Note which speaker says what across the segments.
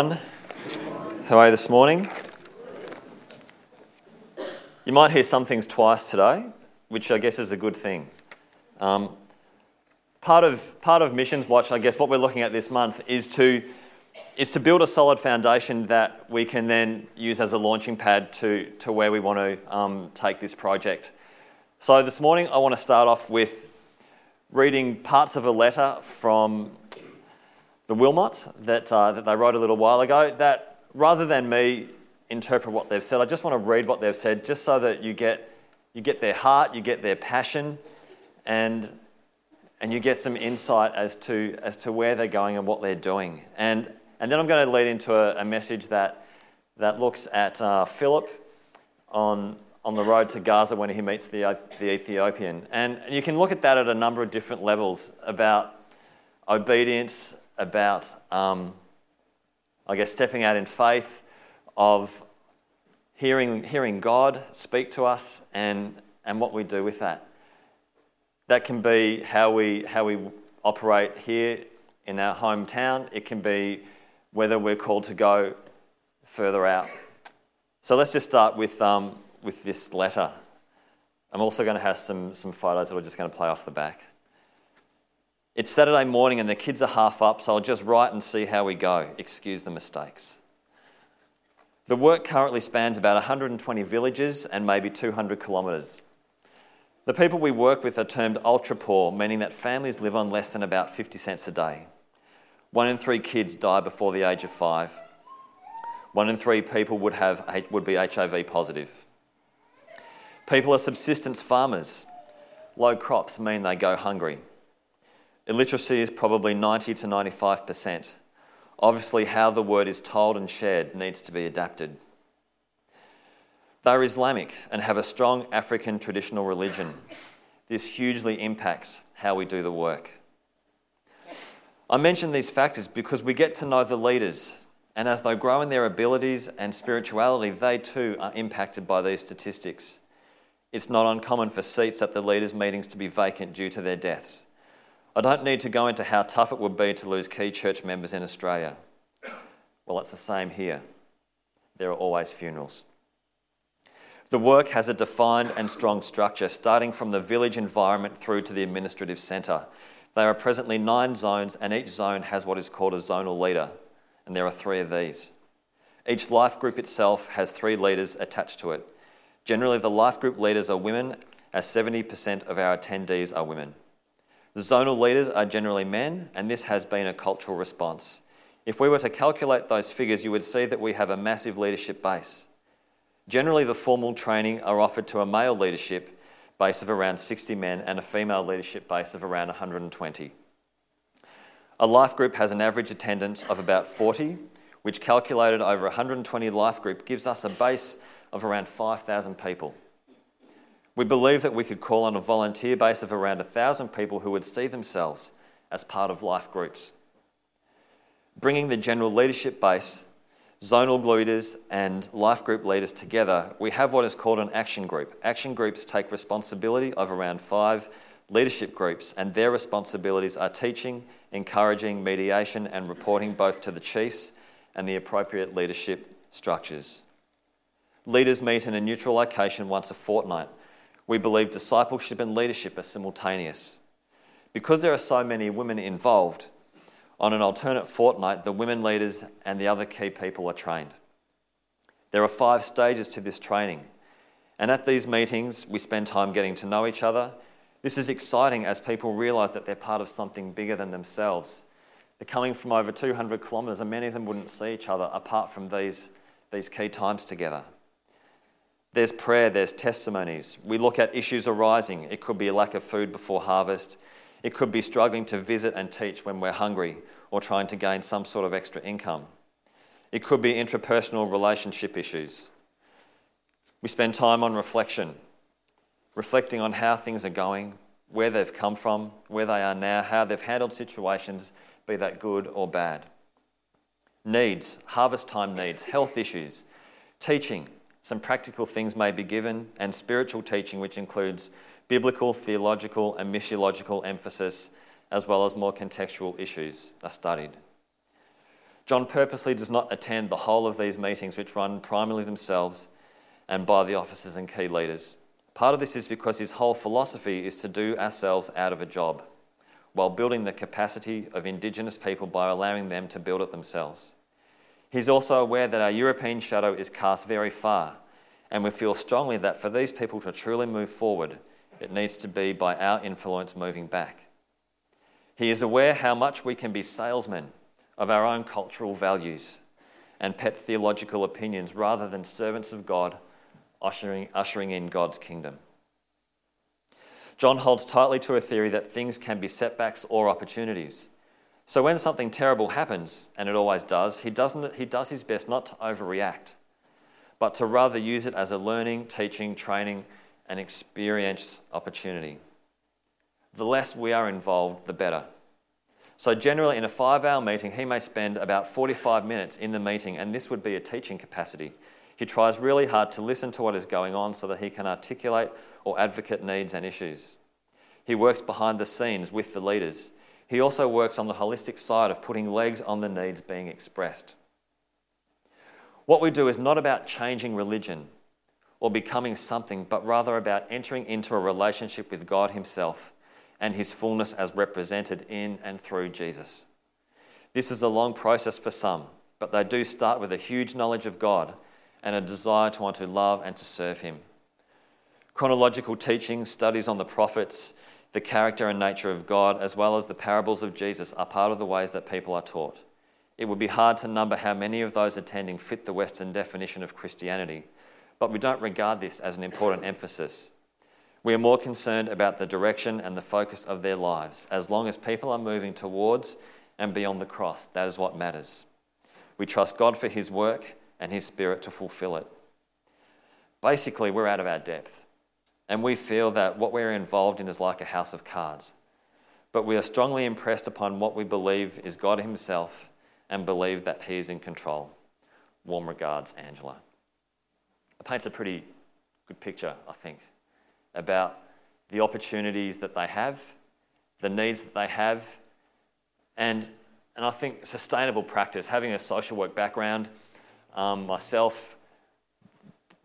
Speaker 1: How are you this morning? You might hear some things twice today, which I guess is a good thing. Um, part of part of Missions Watch, I guess, what we're looking at this month is to is to build a solid foundation that we can then use as a launching pad to to where we want to um, take this project. So this morning, I want to start off with reading parts of a letter from the Wilmot that, uh, that they wrote a little while ago. That rather than me interpret what they've said, I just want to read what they've said just so that you get, you get their heart, you get their passion, and, and you get some insight as to, as to where they're going and what they're doing. And, and then I'm going to lead into a, a message that, that looks at uh, Philip on, on the road to Gaza when he meets the, the Ethiopian. And, and you can look at that at a number of different levels about obedience about, um, I guess, stepping out in faith, of hearing, hearing God speak to us and, and what we do with that. That can be how we, how we operate here in our hometown, it can be whether we're called to go further out. So let's just start with, um, with this letter. I'm also going to have some, some photos that we're just going to play off the back. It's Saturday morning and the kids are half up, so I'll just write and see how we go. Excuse the mistakes. The work currently spans about 120 villages and maybe 200 kilometres. The people we work with are termed ultra poor, meaning that families live on less than about 50 cents a day. One in three kids die before the age of five. One in three people would, have, would be HIV positive. People are subsistence farmers. Low crops mean they go hungry. Illiteracy is probably 90 to 95%. Obviously, how the word is told and shared needs to be adapted. They're Islamic and have a strong African traditional religion. This hugely impacts how we do the work. I mention these factors because we get to know the leaders, and as they grow in their abilities and spirituality, they too are impacted by these statistics. It's not uncommon for seats at the leaders' meetings to be vacant due to their deaths. I don't need to go into how tough it would be to lose key church members in Australia. Well, it's the same here. There are always funerals. The work has a defined and strong structure, starting from the village environment through to the administrative centre. There are presently nine zones, and each zone has what is called a zonal leader, and there are three of these. Each life group itself has three leaders attached to it. Generally, the life group leaders are women, as 70% of our attendees are women. The zonal leaders are generally men, and this has been a cultural response. If we were to calculate those figures, you would see that we have a massive leadership base. Generally, the formal training are offered to a male leadership base of around 60 men and a female leadership base of around 120. A life group has an average attendance of about 40, which calculated over 120 life group gives us a base of around 5,000 people. We believe that we could call on a volunteer base of around 1,000 people who would see themselves as part of life groups. Bringing the general leadership base, zonal leaders, and life group leaders together, we have what is called an action group. Action groups take responsibility of around five leadership groups, and their responsibilities are teaching, encouraging, mediation, and reporting both to the chiefs and the appropriate leadership structures. Leaders meet in a neutral location once a fortnight we believe discipleship and leadership are simultaneous. Because there are so many women involved, on an alternate fortnight, the women leaders and the other key people are trained. There are five stages to this training, and at these meetings, we spend time getting to know each other. This is exciting as people realise that they're part of something bigger than themselves. They're coming from over 200 kilometres, and many of them wouldn't see each other apart from these, these key times together. There's prayer, there's testimonies. We look at issues arising. It could be a lack of food before harvest. It could be struggling to visit and teach when we're hungry or trying to gain some sort of extra income. It could be interpersonal relationship issues. We spend time on reflection, reflecting on how things are going, where they've come from, where they are now, how they've handled situations, be that good or bad. Needs, harvest time needs, health issues, teaching, some practical things may be given, and spiritual teaching, which includes biblical, theological, and missiological emphasis, as well as more contextual issues, are studied. John purposely does not attend the whole of these meetings, which run primarily themselves and by the officers and key leaders. Part of this is because his whole philosophy is to do ourselves out of a job while building the capacity of Indigenous people by allowing them to build it themselves. He's also aware that our European shadow is cast very far, and we feel strongly that for these people to truly move forward, it needs to be by our influence moving back. He is aware how much we can be salesmen of our own cultural values and pet theological opinions rather than servants of God ushering, ushering in God's kingdom. John holds tightly to a theory that things can be setbacks or opportunities. So when something terrible happens, and it always does, he, doesn't, he does his best not to overreact, but to rather use it as a learning, teaching, training, and experience opportunity. The less we are involved, the better. So, generally, in a five hour meeting, he may spend about 45 minutes in the meeting, and this would be a teaching capacity. He tries really hard to listen to what is going on so that he can articulate or advocate needs and issues. He works behind the scenes with the leaders. He also works on the holistic side of putting legs on the needs being expressed. What we do is not about changing religion or becoming something, but rather about entering into a relationship with God Himself and His fullness as represented in and through Jesus. This is a long process for some, but they do start with a huge knowledge of God and a desire to want to love and to serve Him. Chronological teaching, studies on the prophets, the character and nature of God, as well as the parables of Jesus, are part of the ways that people are taught. It would be hard to number how many of those attending fit the Western definition of Christianity, but we don't regard this as an important emphasis. We are more concerned about the direction and the focus of their lives. As long as people are moving towards and beyond the cross, that is what matters. We trust God for His work and His Spirit to fulfill it. Basically, we're out of our depth, and we feel that what we're involved in is like a house of cards. But we are strongly impressed upon what we believe is God Himself and believe that He is in control. Warm regards, Angela. It paints a pretty good picture, I think, about the opportunities that they have, the needs that they have, and, and I think sustainable practice, having a social work background um, myself,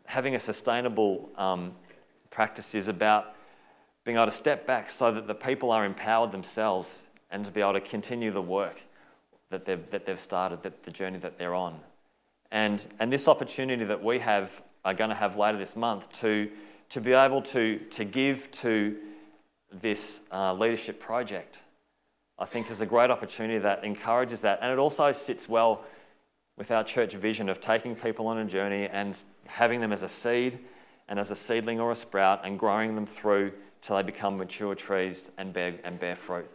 Speaker 1: having a sustainable um, practice is about being able to step back so that the people are empowered themselves and to be able to continue the work that they've, that they've started, that the journey that they're on. And, and this opportunity that we have, are going to have later this month to, to be able to, to give to this uh, leadership project, I think is a great opportunity that encourages that. And it also sits well with our church vision of taking people on a journey and having them as a seed and as a seedling or a sprout and growing them through till they become mature trees and bear, and bear fruit.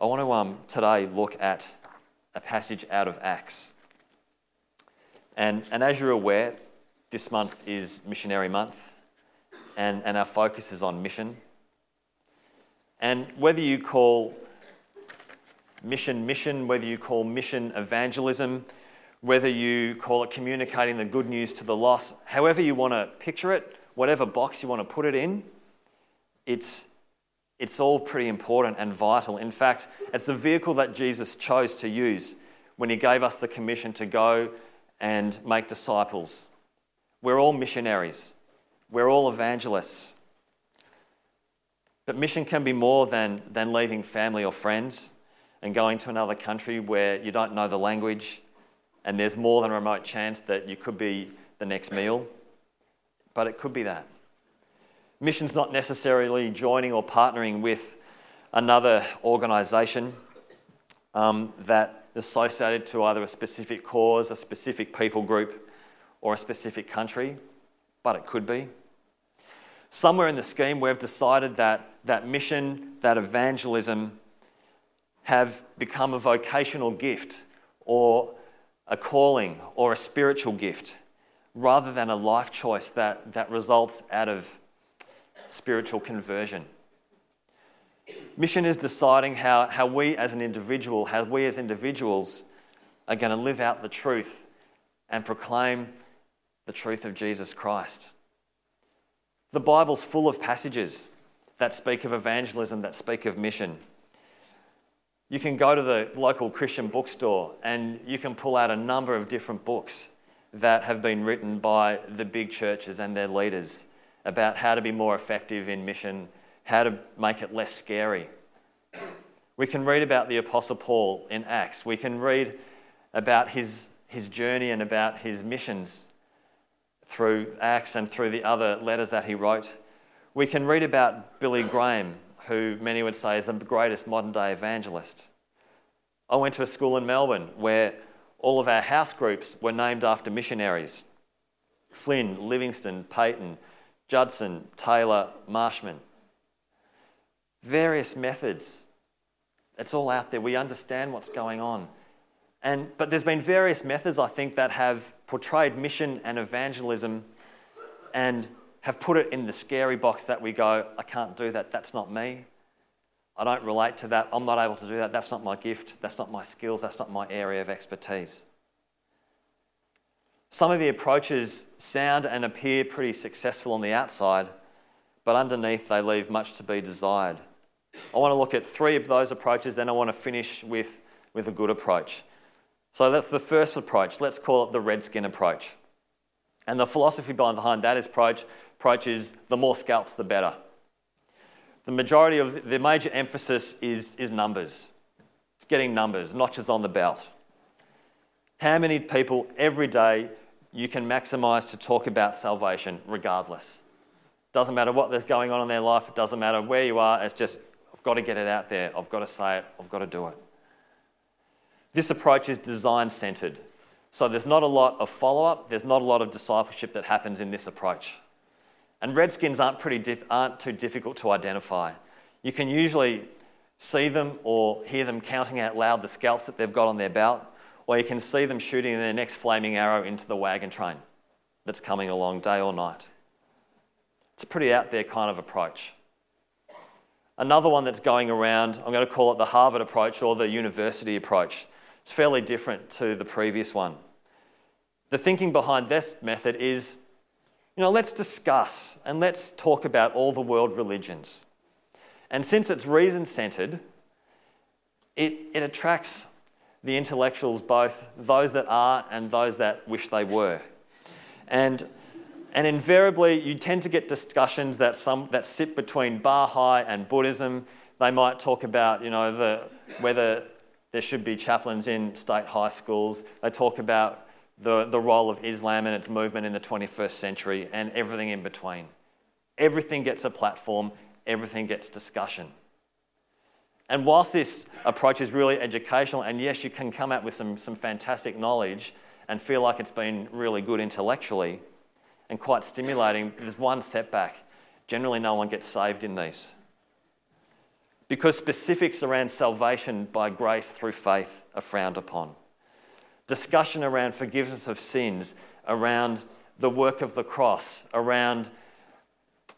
Speaker 1: I want to um, today look at a passage out of Acts. And, and as you're aware, this month is Missionary Month, and, and our focus is on mission. And whether you call mission mission, whether you call mission evangelism, whether you call it communicating the good news to the lost, however you want to picture it, whatever box you want to put it in, it's, it's all pretty important and vital. In fact, it's the vehicle that Jesus chose to use when he gave us the commission to go and make disciples. We're all missionaries, we're all evangelists. But mission can be more than, than leaving family or friends and going to another country where you don't know the language and there's more than a remote chance that you could be the next meal. But it could be that. Mission's not necessarily joining or partnering with another organisation um, that is associated to either a specific cause, a specific people group, or a specific country, but it could be. Somewhere in the scheme, we've decided that that mission, that evangelism, have become a vocational gift or a calling or a spiritual gift rather than a life choice that, that results out of spiritual conversion. Mission is deciding how, how we as an individual, how we as individuals are going to live out the truth and proclaim the truth of Jesus Christ. The Bible's full of passages that speak of evangelism, that speak of mission. You can go to the local Christian bookstore and you can pull out a number of different books that have been written by the big churches and their leaders about how to be more effective in mission, how to make it less scary. We can read about the Apostle Paul in Acts. We can read about his, his journey and about his missions through Acts and through the other letters that he wrote. We can read about Billy Graham, who many would say is the greatest modern day evangelist. I went to a school in Melbourne where all of our house groups were named after missionaries Flynn, Livingstone, Paton, Judson, Taylor, Marshman. Various methods. It's all out there. We understand what's going on. And, but there's been various methods, I think, that have portrayed mission and evangelism and have put it in the scary box that we go, I can't do that, that's not me. I don't relate to that, I'm not able to do that, that's not my gift, that's not my skills, that's not my area of expertise. Some of the approaches sound and appear pretty successful on the outside, but underneath they leave much to be desired. I want to look at three of those approaches, then I want to finish with, with a good approach. So that's the first approach. Let's call it the redskin approach. And the philosophy behind that approach, approach is the more scalps, the better. The majority of the major emphasis is, is numbers. It's getting numbers, notches on the belt. How many people every day you can maximize to talk about salvation regardless? Doesn't matter what there's going on in their life, it doesn't matter where you are, it's just, I've got to get it out there, I've got to say it, I've got to do it. This approach is design centered. So there's not a lot of follow up, there's not a lot of discipleship that happens in this approach. And redskins aren't, pretty dif- aren't too difficult to identify. You can usually see them or hear them counting out loud the scalps that they've got on their belt, or you can see them shooting their next flaming arrow into the wagon train that's coming along day or night. It's a pretty out there kind of approach. Another one that's going around, I'm going to call it the Harvard approach or the university approach. It's fairly different to the previous one. The thinking behind this method is you know, let's discuss and let's talk about all the world religions. And since it's reason centered, it, it attracts the intellectuals, both those that are and those that wish they were. And, and invariably, you tend to get discussions that, some, that sit between Baha'i and Buddhism. They might talk about, you know, the, whether there should be chaplains in state high schools. They talk about the, the role of Islam and its movement in the 21st century and everything in between. Everything gets a platform, everything gets discussion. And whilst this approach is really educational, and yes, you can come out with some, some fantastic knowledge and feel like it's been really good intellectually and quite stimulating, there's one setback. Generally, no one gets saved in these because specifics around salvation by grace through faith are frowned upon. Discussion around forgiveness of sins, around the work of the cross, around,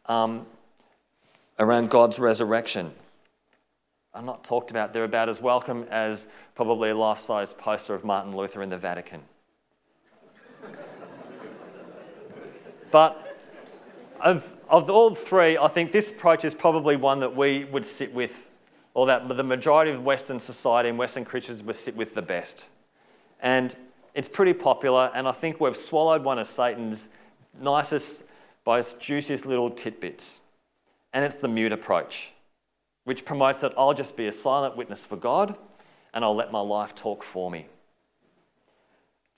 Speaker 1: um, around God's resurrection are not talked about. They're about as welcome as probably a life size poster of Martin Luther in the Vatican. but of, of all three, I think this approach is probably one that we would sit with, or that the majority of Western society and Western Christians would sit with the best. And it's pretty popular, and I think we've swallowed one of Satan's nicest, most juiciest little tidbits. And it's the mute approach, which promotes that I'll just be a silent witness for God and I'll let my life talk for me.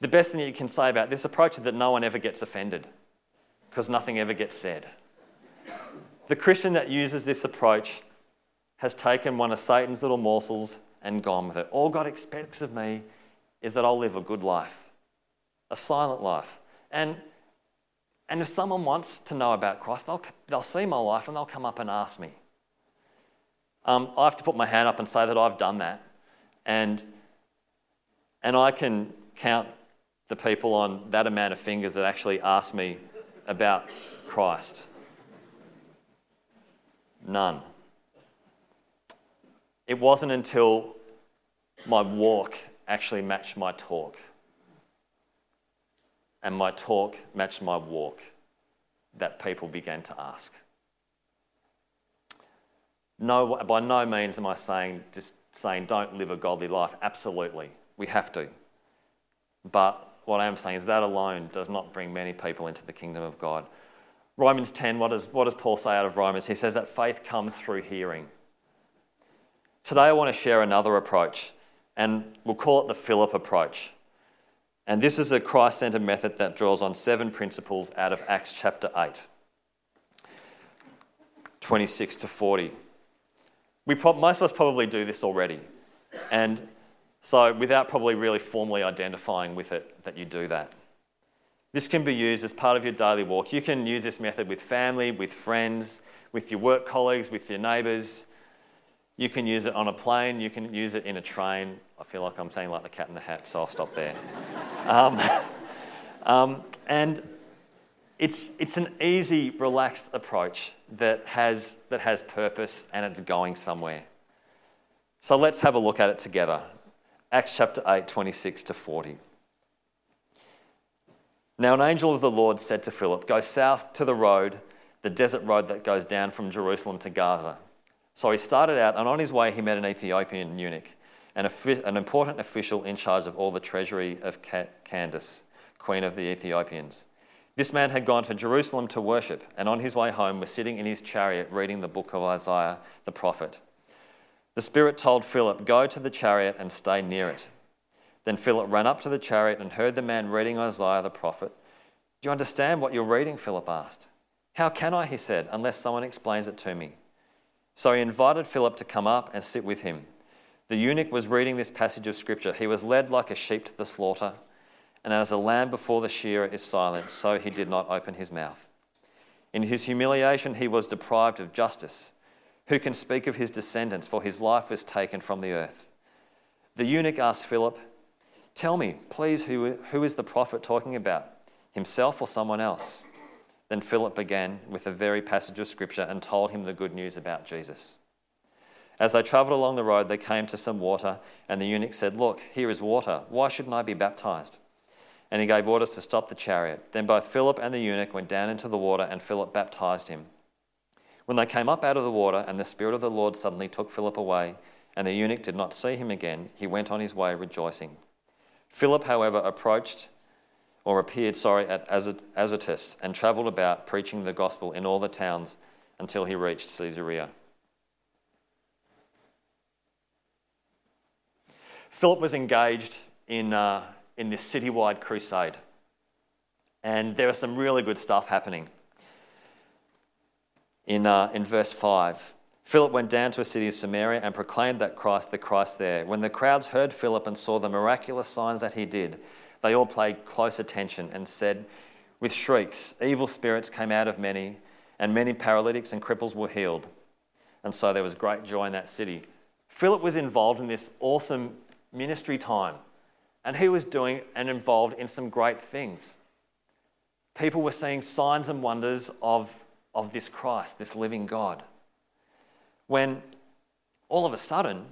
Speaker 1: The best thing that you can say about this approach is that no one ever gets offended because nothing ever gets said. The Christian that uses this approach has taken one of Satan's little morsels and gone with it. All God expects of me is that I'll live a good life, a silent life. And, and if someone wants to know about Christ, they'll, they'll see my life and they'll come up and ask me. Um, I have to put my hand up and say that I've done that. And, and I can count the people on that amount of fingers that actually ask me about Christ? None. It wasn't until my walk actually matched my talk and my talk matched my walk that people began to ask. No, by no means am I saying just saying don't live a godly life. Absolutely, we have to. But what I am saying is that alone does not bring many people into the kingdom of God. Romans 10, what does, what does Paul say out of Romans? He says that faith comes through hearing. Today, I want to share another approach, and we'll call it the Philip approach. And this is a Christ centered method that draws on seven principles out of Acts chapter 8, 26 to 40. We pro- most of us probably do this already. And so, without probably really formally identifying with it, that you do that. This can be used as part of your daily walk. You can use this method with family, with friends, with your work colleagues, with your neighbours. You can use it on a plane, you can use it in a train. I feel like I'm saying like the cat in the hat, so I'll stop there. um, um, and it's, it's an easy, relaxed approach that has, that has purpose and it's going somewhere. So let's have a look at it together. Acts chapter 8, 26 to 40. Now, an angel of the Lord said to Philip, Go south to the road, the desert road that goes down from Jerusalem to Gaza. So he started out, and on his way, he met an Ethiopian eunuch, an, an important official in charge of all the treasury of Candace, queen of the Ethiopians. This man had gone to Jerusalem to worship, and on his way home was sitting in his chariot reading the book of Isaiah the prophet. The Spirit told Philip, Go to the chariot and stay near it. Then Philip ran up to the chariot and heard the man reading Isaiah the prophet. Do you understand what you're reading? Philip asked. How can I, he said, unless someone explains it to me? So he invited Philip to come up and sit with him. The eunuch was reading this passage of scripture. He was led like a sheep to the slaughter and as a lamb before the shearer is silent, so he did not open his mouth. In his humiliation, he was deprived of justice. Who can speak of his descendants? For his life was taken from the earth. The eunuch asked Philip, Tell me, please, who, who is the prophet talking about? Himself or someone else? Then Philip began with a very passage of scripture and told him the good news about Jesus. As they travelled along the road, they came to some water, and the eunuch said, Look, here is water. Why shouldn't I be baptized? and he gave orders to stop the chariot. Then both Philip and the eunuch went down into the water, and Philip baptized him. When they came up out of the water, and the Spirit of the Lord suddenly took Philip away, and the eunuch did not see him again, he went on his way rejoicing. Philip, however, approached or appeared, sorry, at Azotus and travelled about preaching the gospel in all the towns until he reached Caesarea. Philip was engaged in uh, in this citywide crusade. And there was some really good stuff happening. In, uh, in verse 5, Philip went down to a city of Samaria and proclaimed that Christ, the Christ there. When the crowds heard Philip and saw the miraculous signs that he did, they all paid close attention and said with shrieks, Evil spirits came out of many, and many paralytics and cripples were healed. And so there was great joy in that city. Philip was involved in this awesome ministry time. And he was doing and involved in some great things. People were seeing signs and wonders of, of this Christ, this living God. When all of a sudden,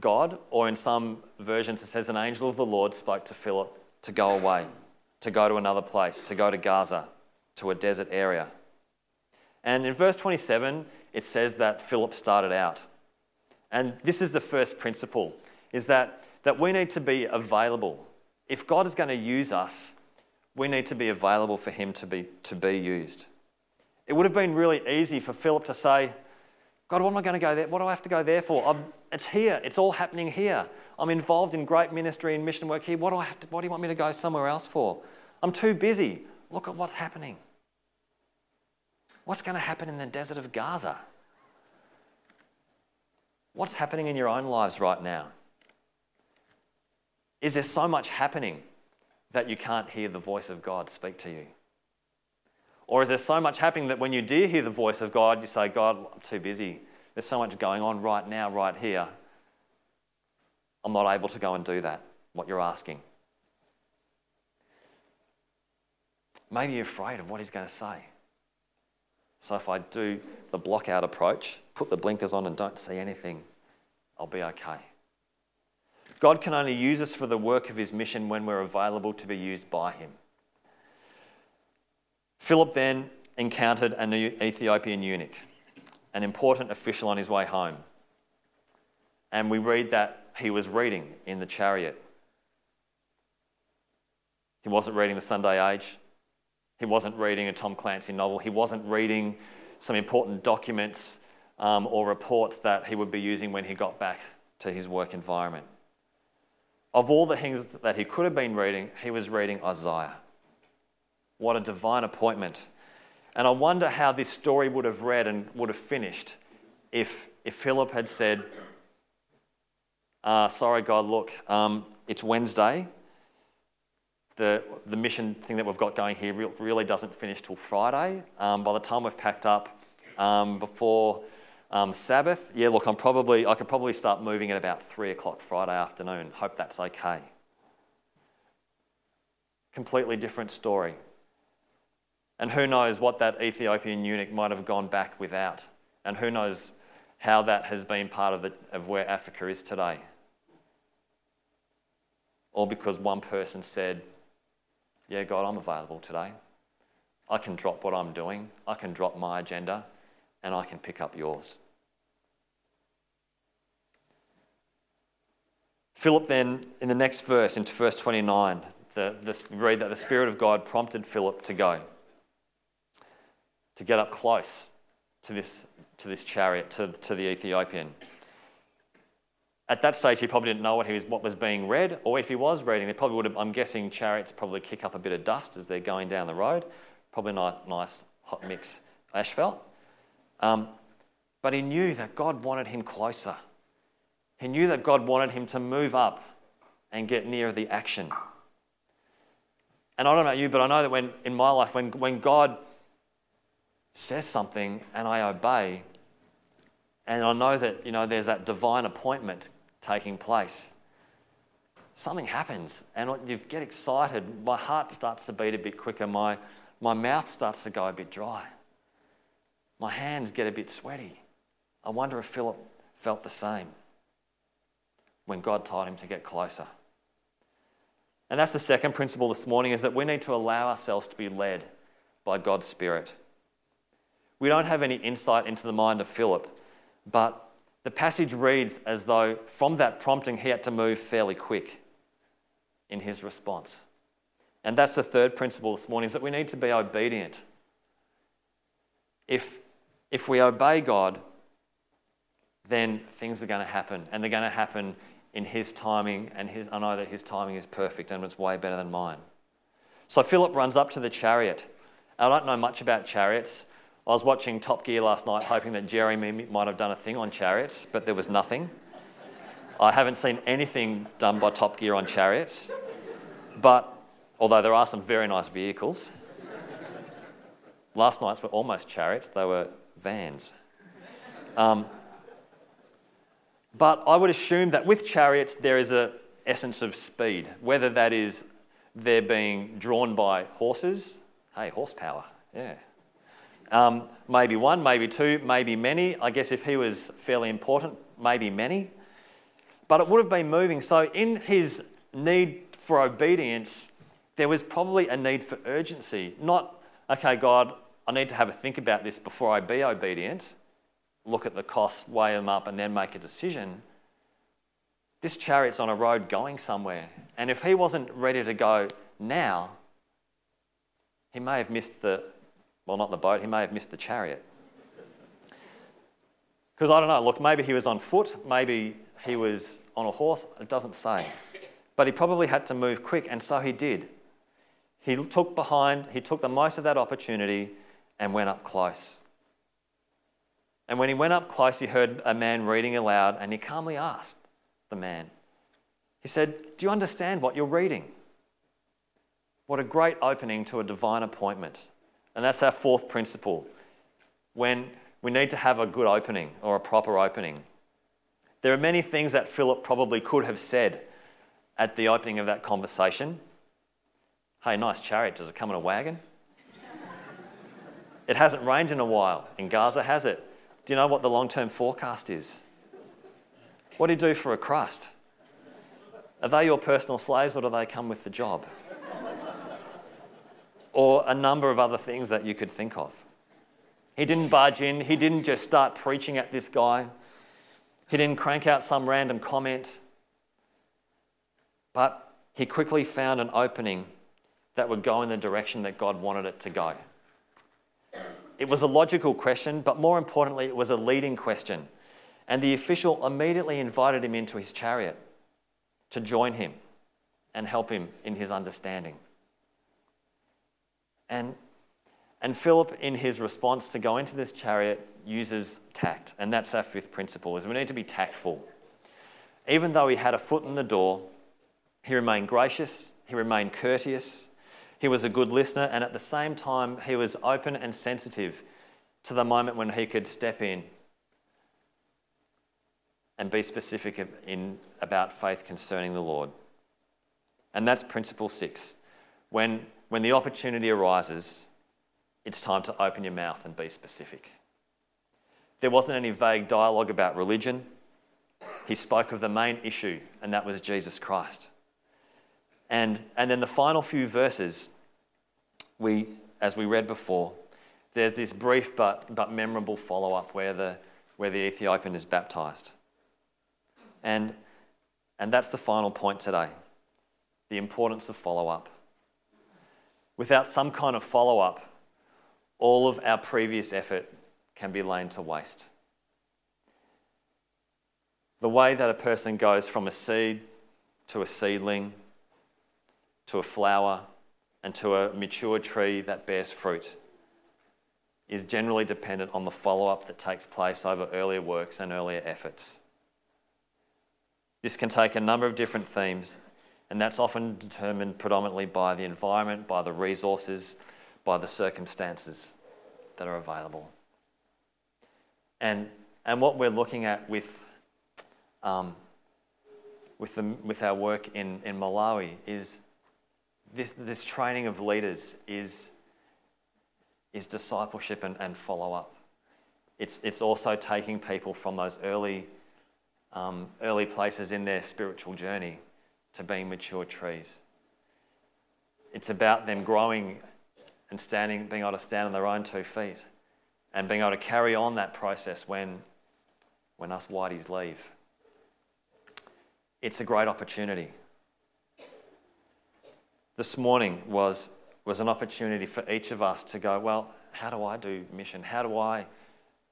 Speaker 1: God, or in some versions it says an angel of the Lord spoke to Philip to go away, to go to another place, to go to Gaza, to a desert area. And in verse 27, it says that Philip started out. And this is the first principle is that that we need to be available. If God is going to use us, we need to be available for Him to be, to be used. It would have been really easy for Philip to say, God, what am I going to go there? What do I have to go there for? I'm, it's here. It's all happening here. I'm involved in great ministry and mission work here. What do I have to, what do you want me to go somewhere else for? I'm too busy. Look at what's happening. What's going to happen in the desert of Gaza? What's happening in your own lives right now? Is there so much happening that you can't hear the voice of God speak to you? Or is there so much happening that when you do hear the voice of God, you say, God, I'm too busy. There's so much going on right now, right here. I'm not able to go and do that, what you're asking. Maybe you're afraid of what he's going to say. So if I do the block out approach, put the blinkers on and don't see anything, I'll be okay. God can only use us for the work of his mission when we're available to be used by him. Philip then encountered an Ethiopian eunuch, an important official on his way home. And we read that he was reading in the chariot. He wasn't reading the Sunday Age. He wasn't reading a Tom Clancy novel. He wasn't reading some important documents um, or reports that he would be using when he got back to his work environment. Of all the things that he could have been reading, he was reading Isaiah. What a divine appointment. And I wonder how this story would have read and would have finished if, if Philip had said, uh, Sorry, God, look, um, it's Wednesday. The, the mission thing that we've got going here really doesn't finish till Friday. Um, by the time we've packed up um, before um, Sabbath, yeah, look, I'm probably, I could probably start moving at about three o'clock Friday afternoon. Hope that's okay. Completely different story. And who knows what that Ethiopian eunuch might have gone back without. And who knows how that has been part of, the, of where Africa is today. All because one person said, Yeah, God, I'm available today. I can drop what I'm doing, I can drop my agenda, and I can pick up yours. Philip then, in the next verse, into verse 29, the, the, read that the Spirit of God prompted Philip to go, to get up close to this, to this chariot, to, to the Ethiopian. At that stage, he probably didn't know what, he was, what was being read, or if he was reading, they probably would have, I'm guessing chariots probably kick up a bit of dust as they're going down the road. Probably not nice hot mix asphalt. Um, but he knew that God wanted him closer. He knew that God wanted him to move up and get near the action. And I don't know you, but I know that when in my life, when, when God says something and I obey, and I know that you know there's that divine appointment taking place, something happens, and you get excited. My heart starts to beat a bit quicker. My my mouth starts to go a bit dry. My hands get a bit sweaty. I wonder if Philip felt the same when God told him to get closer. And that's the second principle this morning is that we need to allow ourselves to be led by God's Spirit. We don't have any insight into the mind of Philip, but the passage reads as though from that prompting he had to move fairly quick in his response. And that's the third principle this morning is that we need to be obedient. If if we obey God, then things are going to happen. And they're going to happen in His timing. And his, I know that His timing is perfect and it's way better than mine. So Philip runs up to the chariot. I don't know much about chariots. I was watching Top Gear last night, hoping that Jeremy might have done a thing on chariots, but there was nothing. I haven't seen anything done by Top Gear on chariots. But although there are some very nice vehicles, last night's were almost chariots. They were vans. Um, but I would assume that with chariots, there is an essence of speed, whether that is they're being drawn by horses. Hey, horsepower, yeah. Um, maybe one, maybe two, maybe many. I guess if he was fairly important, maybe many. But it would have been moving. So, in his need for obedience, there was probably a need for urgency. Not, okay, God, I need to have a think about this before I be obedient, look at the costs, weigh them up, and then make a decision. This chariot's on a road going somewhere. And if he wasn't ready to go now, he may have missed the, well, not the boat, he may have missed the chariot. Because I don't know, look, maybe he was on foot, maybe he was on a horse, it doesn't say. But he probably had to move quick, and so he did. He took behind, he took the most of that opportunity and went up close. And when he went up close, he heard a man reading aloud, and he calmly asked the man, He said, Do you understand what you're reading? What a great opening to a divine appointment. And that's our fourth principle. When we need to have a good opening or a proper opening. There are many things that Philip probably could have said at the opening of that conversation. Hey, nice chariot. Does it come in a wagon? It hasn't rained in a while. In Gaza, has it? Do you know what the long term forecast is? What do you do for a crust? Are they your personal slaves or do they come with the job? Or a number of other things that you could think of. He didn't barge in, he didn't just start preaching at this guy. He didn't crank out some random comment, but he quickly found an opening that would go in the direction that God wanted it to go. It was a logical question, but more importantly, it was a leading question. And the official immediately invited him into his chariot to join him and help him in his understanding. And, and Philip, in his response to go into this chariot, uses tact. And that's our fifth principle, is we need to be tactful. Even though he had a foot in the door, he remained gracious, he remained courteous, he was a good listener, and at the same time, he was open and sensitive to the moment when he could step in and be specific in, about faith concerning the Lord. And that's principle six. When, when the opportunity arises, it's time to open your mouth and be specific. There wasn't any vague dialogue about religion. He spoke of the main issue, and that was Jesus Christ. And, and then the final few verses, we, as we read before, there's this brief but, but memorable follow up where the, where the Ethiopian is baptized. And, and that's the final point today the importance of follow up. Without some kind of follow up, all of our previous effort can be laid to waste. The way that a person goes from a seed to a seedling to a flower and to a mature tree that bears fruit is generally dependent on the follow up that takes place over earlier works and earlier efforts. This can take a number of different themes, and that's often determined predominantly by the environment, by the resources, by the circumstances that are available. And, and what we're looking at with, um, with, the, with our work in, in Malawi is this, this training of leaders is, is discipleship and, and follow up. It's, it's also taking people from those early um, early places in their spiritual journey to being mature trees. It's about them growing and standing, being able to stand on their own two feet and being able to carry on that process when, when us whiteys leave. It's a great opportunity. This morning was, was an opportunity for each of us to go, well, how do I do mission? How do I,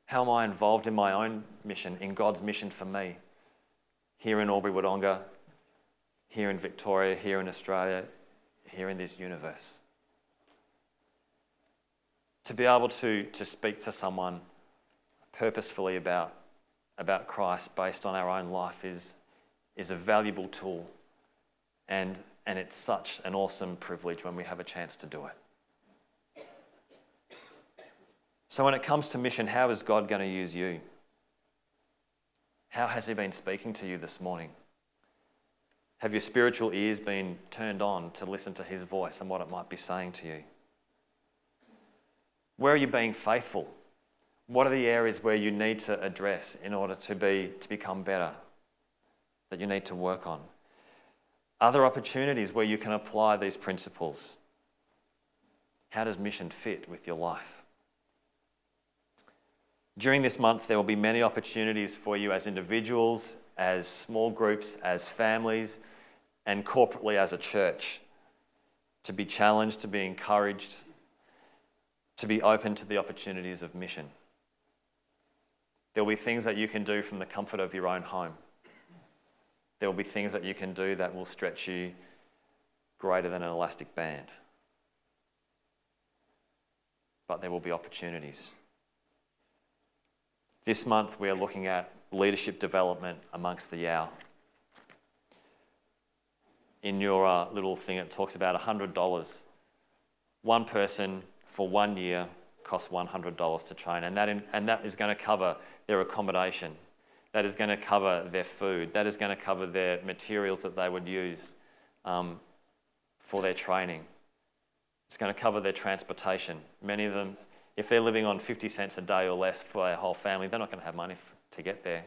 Speaker 1: how am I involved in my own mission, in God's mission for me? here in Albury Wodonga, here in Victoria, here in Australia, here in this universe. To be able to, to speak to someone purposefully about, about Christ based on our own life is, is a valuable tool. And, and it's such an awesome privilege when we have a chance to do it. So, when it comes to mission, how is God going to use you? How has He been speaking to you this morning? Have your spiritual ears been turned on to listen to His voice and what it might be saying to you? Where are you being faithful? What are the areas where you need to address in order to, be, to become better that you need to work on? Other opportunities where you can apply these principles? How does mission fit with your life? During this month, there will be many opportunities for you as individuals, as small groups, as families, and corporately as a church to be challenged, to be encouraged, to be open to the opportunities of mission. There will be things that you can do from the comfort of your own home. There will be things that you can do that will stretch you greater than an elastic band. But there will be opportunities. This month, we're looking at leadership development amongst the Yao. In your uh, little thing, it talks about $100. One person for one year costs $100 to train, and that, in, and that is going to cover their accommodation. That is going to cover their food. That is going to cover their materials that they would use um, for their training. It's going to cover their transportation. Many of them if they're living on 50 cents a day or less for their whole family, they're not going to have money to get there.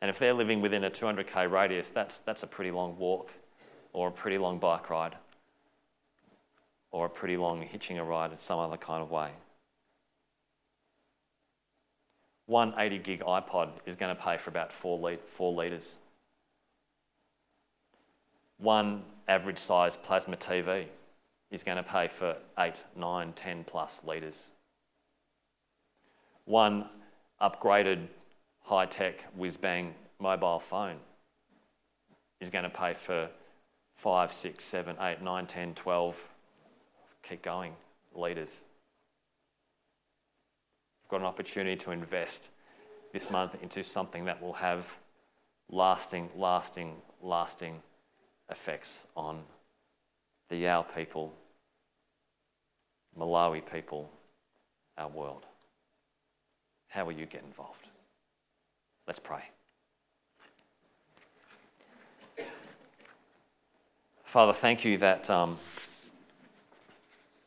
Speaker 1: And if they're living within a 200k radius, that's, that's a pretty long walk or a pretty long bike ride or a pretty long hitching a ride in some other kind of way. one 80 gig iPod is going to pay for about four, four litres. One average size plasma TV is going to pay for 8, 9, 10 plus litres. One upgraded high tech whiz bang mobile phone is going to pay for 5, 6, 7, 8, 9, 10, 12, keep going, litres. We've got an opportunity to invest this month into something that will have lasting, lasting, lasting effects on the Yao people, Malawi people, our world. How will you get involved? Let's pray. Father, thank you that um,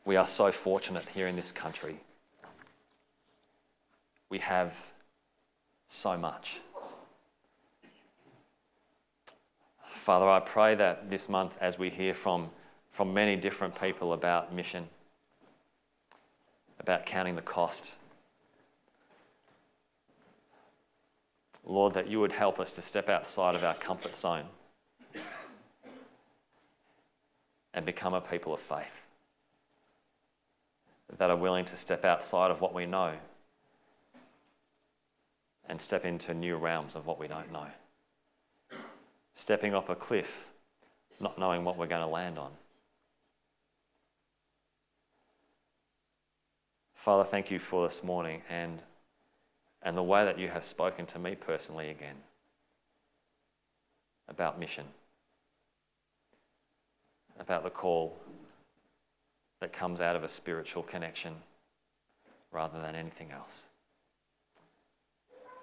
Speaker 1: we are so fortunate here in this country. We have so much. Father, I pray that this month, as we hear from, from many different people about mission, about counting the cost, Lord, that you would help us to step outside of our comfort zone and become a people of faith that are willing to step outside of what we know and step into new realms of what we don't know stepping off a cliff, not knowing what we're going to land on. Father, thank you for this morning and, and the way that you have spoken to me personally again about mission, about the call that comes out of a spiritual connection rather than anything else.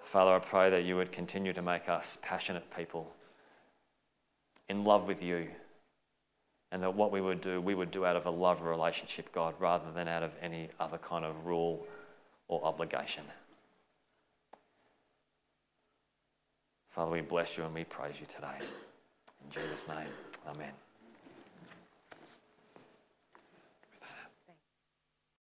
Speaker 1: Father, I pray that you would continue to make us passionate people in love with you. And that what we would do, we would do out of a love relationship, God, rather than out of any other kind of rule or obligation. Father, we bless you and we praise you today. In Jesus' name, amen.